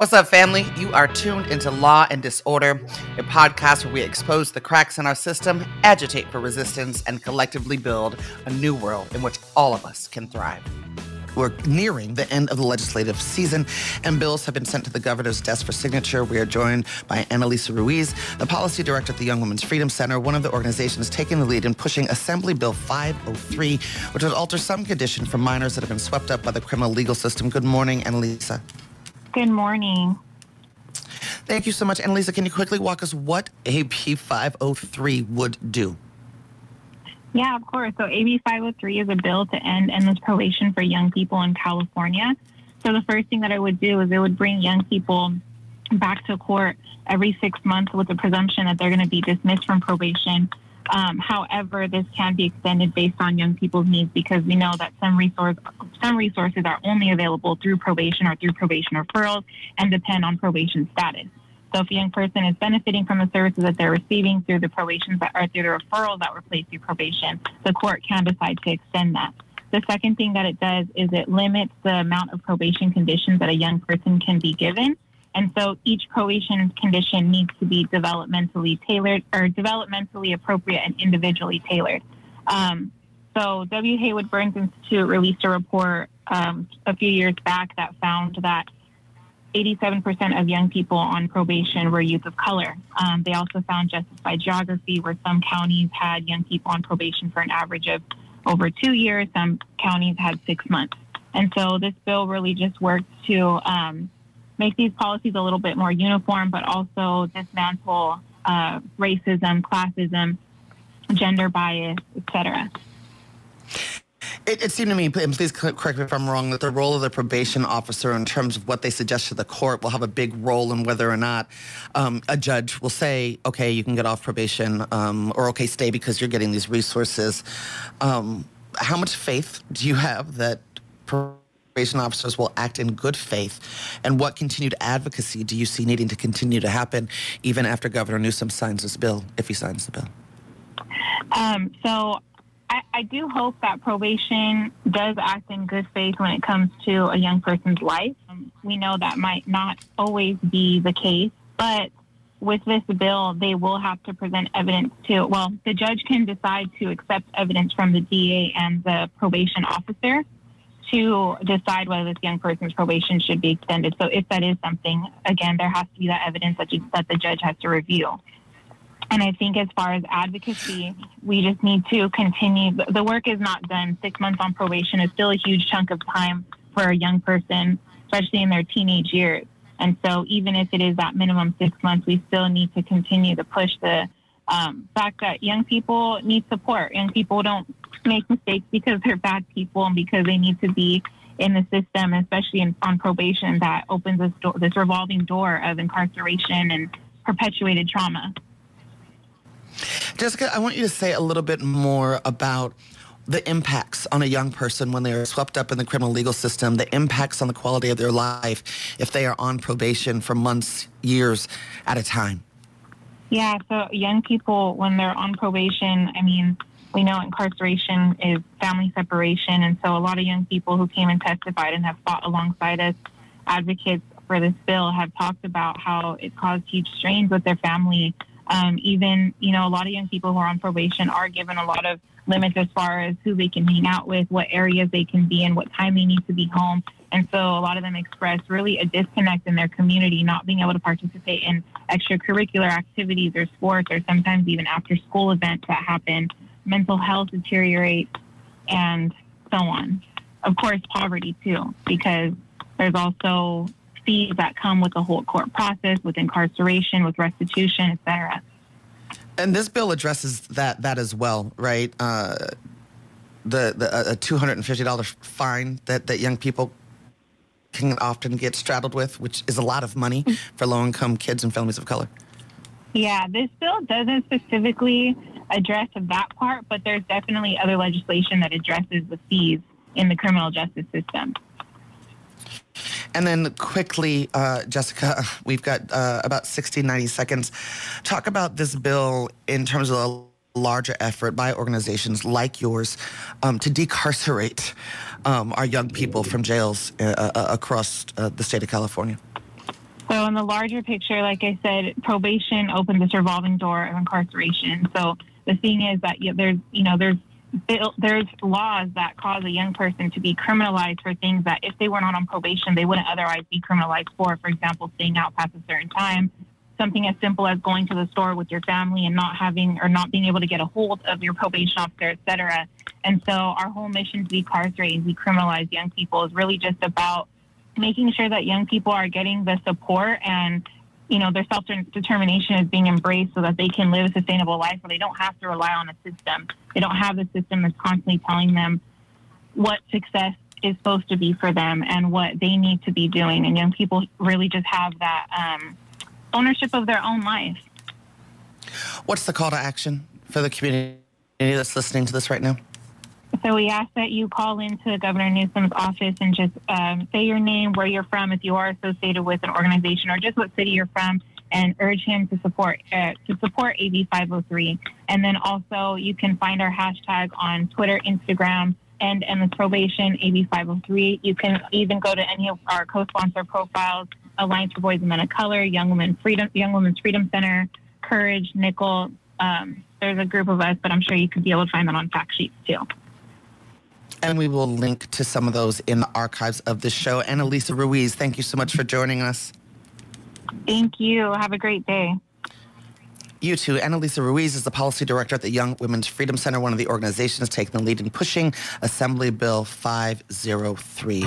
What's up, family? You are tuned into Law and Disorder, a podcast where we expose the cracks in our system, agitate for resistance, and collectively build a new world in which all of us can thrive. We're nearing the end of the legislative season, and bills have been sent to the governor's desk for signature. We are joined by Analisa Ruiz, the policy director at the Young Women's Freedom Center, one of the organizations taking the lead in pushing Assembly Bill 503, which would alter some condition for minors that have been swept up by the criminal legal system. Good morning, Analisa. Good morning. Thank you so much. Analisa, can you quickly walk us what AB 503 would do? Yeah, of course. So AB 503 is a bill to end endless probation for young people in California. So the first thing that I would do is it would bring young people back to court every six months with the presumption that they're going to be dismissed from probation um, however, this can be extended based on young people's needs because we know that some resource some resources are only available through probation or through probation referrals and depend on probation status. So if a young person is benefiting from the services that they're receiving through the probations that, or through the referrals that were placed through probation, the court can decide to extend that. The second thing that it does is it limits the amount of probation conditions that a young person can be given. And so each probation condition needs to be developmentally tailored or developmentally appropriate and individually tailored. Um, so W. Haywood Burns Institute released a report um, a few years back that found that 87% of young people on probation were youth of color. Um, they also found justice by geography, where some counties had young people on probation for an average of over two years, some counties had six months. And so this bill really just works to um, make these policies a little bit more uniform, but also dismantle uh, racism, classism, gender bias, etc. It, it, seemed to me, and please correct me if I'm wrong, that the role of the probation officer in terms of what they suggest to the court will have a big role in whether or not um, a judge will say, okay, you can get off probation, um, or okay, stay because you're getting these resources. Um, how much faith do you have that? Probation officers will act in good faith? And what continued advocacy do you see needing to continue to happen even after Governor Newsom signs this bill, if he signs the bill? Um, so I, I, do hope that probation does act in good faith when it comes to a young person's life. Um, we know that might not always be the case, but with this bill, they will have to present evidence to, well, the judge can decide to accept evidence from the DA and the probation officer to decide whether this young person's probation should be extended. So if that is something, again, there has to be that evidence that, you, that the judge has to review. And I think as far as advocacy, we just need to continue. The work is not done. Six months on probation is still a huge chunk of time for a young person, especially in their teenage years. And so even if it is that minimum six months, we still need to continue to push the um, fact that young people need support. Young people don't make mistakes because they're bad people and because they need to be in the system, especially in, on probation, that opens this, this revolving door of incarceration and perpetuated trauma. Jessica, I want you to say a little bit more about the impacts on a young person when they are swept up in the criminal legal system, the impacts on the quality of their life if they are on probation for months, years at a time. Yeah, so young people, when they're on probation, I mean, we know incarceration is family separation. And so a lot of young people who came and testified and have fought alongside us, advocates for this bill, have talked about how it caused huge strains with their family. Um, even, you know, a lot of young people who are on probation are given a lot of limits as far as who they can hang out with, what areas they can be in, what time they need to be home. And so a lot of them express really a disconnect in their community, not being able to participate in extracurricular activities or sports or sometimes even after school events that happen mental health deteriorates, and so on. Of course, poverty too, because there's also fees that come with the whole court process, with incarceration, with restitution, etc. And this bill addresses that that as well, right? Uh, the the a two hundred and fifty dollar fine that that young people can often get straddled with, which is a lot of money for low income kids and families of color. Yeah, this bill doesn't specifically address that part, but there's definitely other legislation that addresses the fees in the criminal justice system. And then quickly, uh, Jessica, we've got uh, about 60, 90 seconds. Talk about this bill in terms of larger effort by organizations like yours um, to decarcerate um, our young people from jails uh, uh across uh, the state of California. So, in the larger picture, like I said, probation opens this revolving door of incarceration. So, the thing is that there's, you know, there's there's laws that cause a young person to be criminalized for things that if they were not on probation, they wouldn't otherwise be criminalized for. For example, staying out past a certain time, something as simple as going to the store with your family and not having or not being able to get a hold of your probation officer, et cetera. And so our whole mission to decarcerate and decriminalize young people is really just about making sure that young people are getting the support and you know their self determination is being embraced so that they can live a sustainable life where they don't have to rely on a system. They don't have the system that's constantly telling them what success is supposed to be for them and what they need to be doing. And young people really just have that um, ownership of their own life. What's the call to action for the community that's listening to this right now? So we ask that you call into Governor Newsom's office and just um, say your name, where you're from, if you are associated with an organization, or just what city you're from, and urge him to support uh, to support AB 503. And then also you can find our hashtag on Twitter, Instagram, and Endless Probation AB 503. You can even go to any of our co-sponsor profiles: Alliance for Boys and Men of Color, Young Women Freedom, Young Women's Freedom Center, Courage, Nickel. Um, there's a group of us, but I'm sure you could be able to find that on fact sheets too. And we will link to some of those in the archives of the show. Analisa Ruiz, thank you so much for joining us. Thank you. Have a great day. You too. Analisa Ruiz is the policy director at the Young Women's Freedom Center, one of the organizations taking the lead in pushing Assembly Bill 503.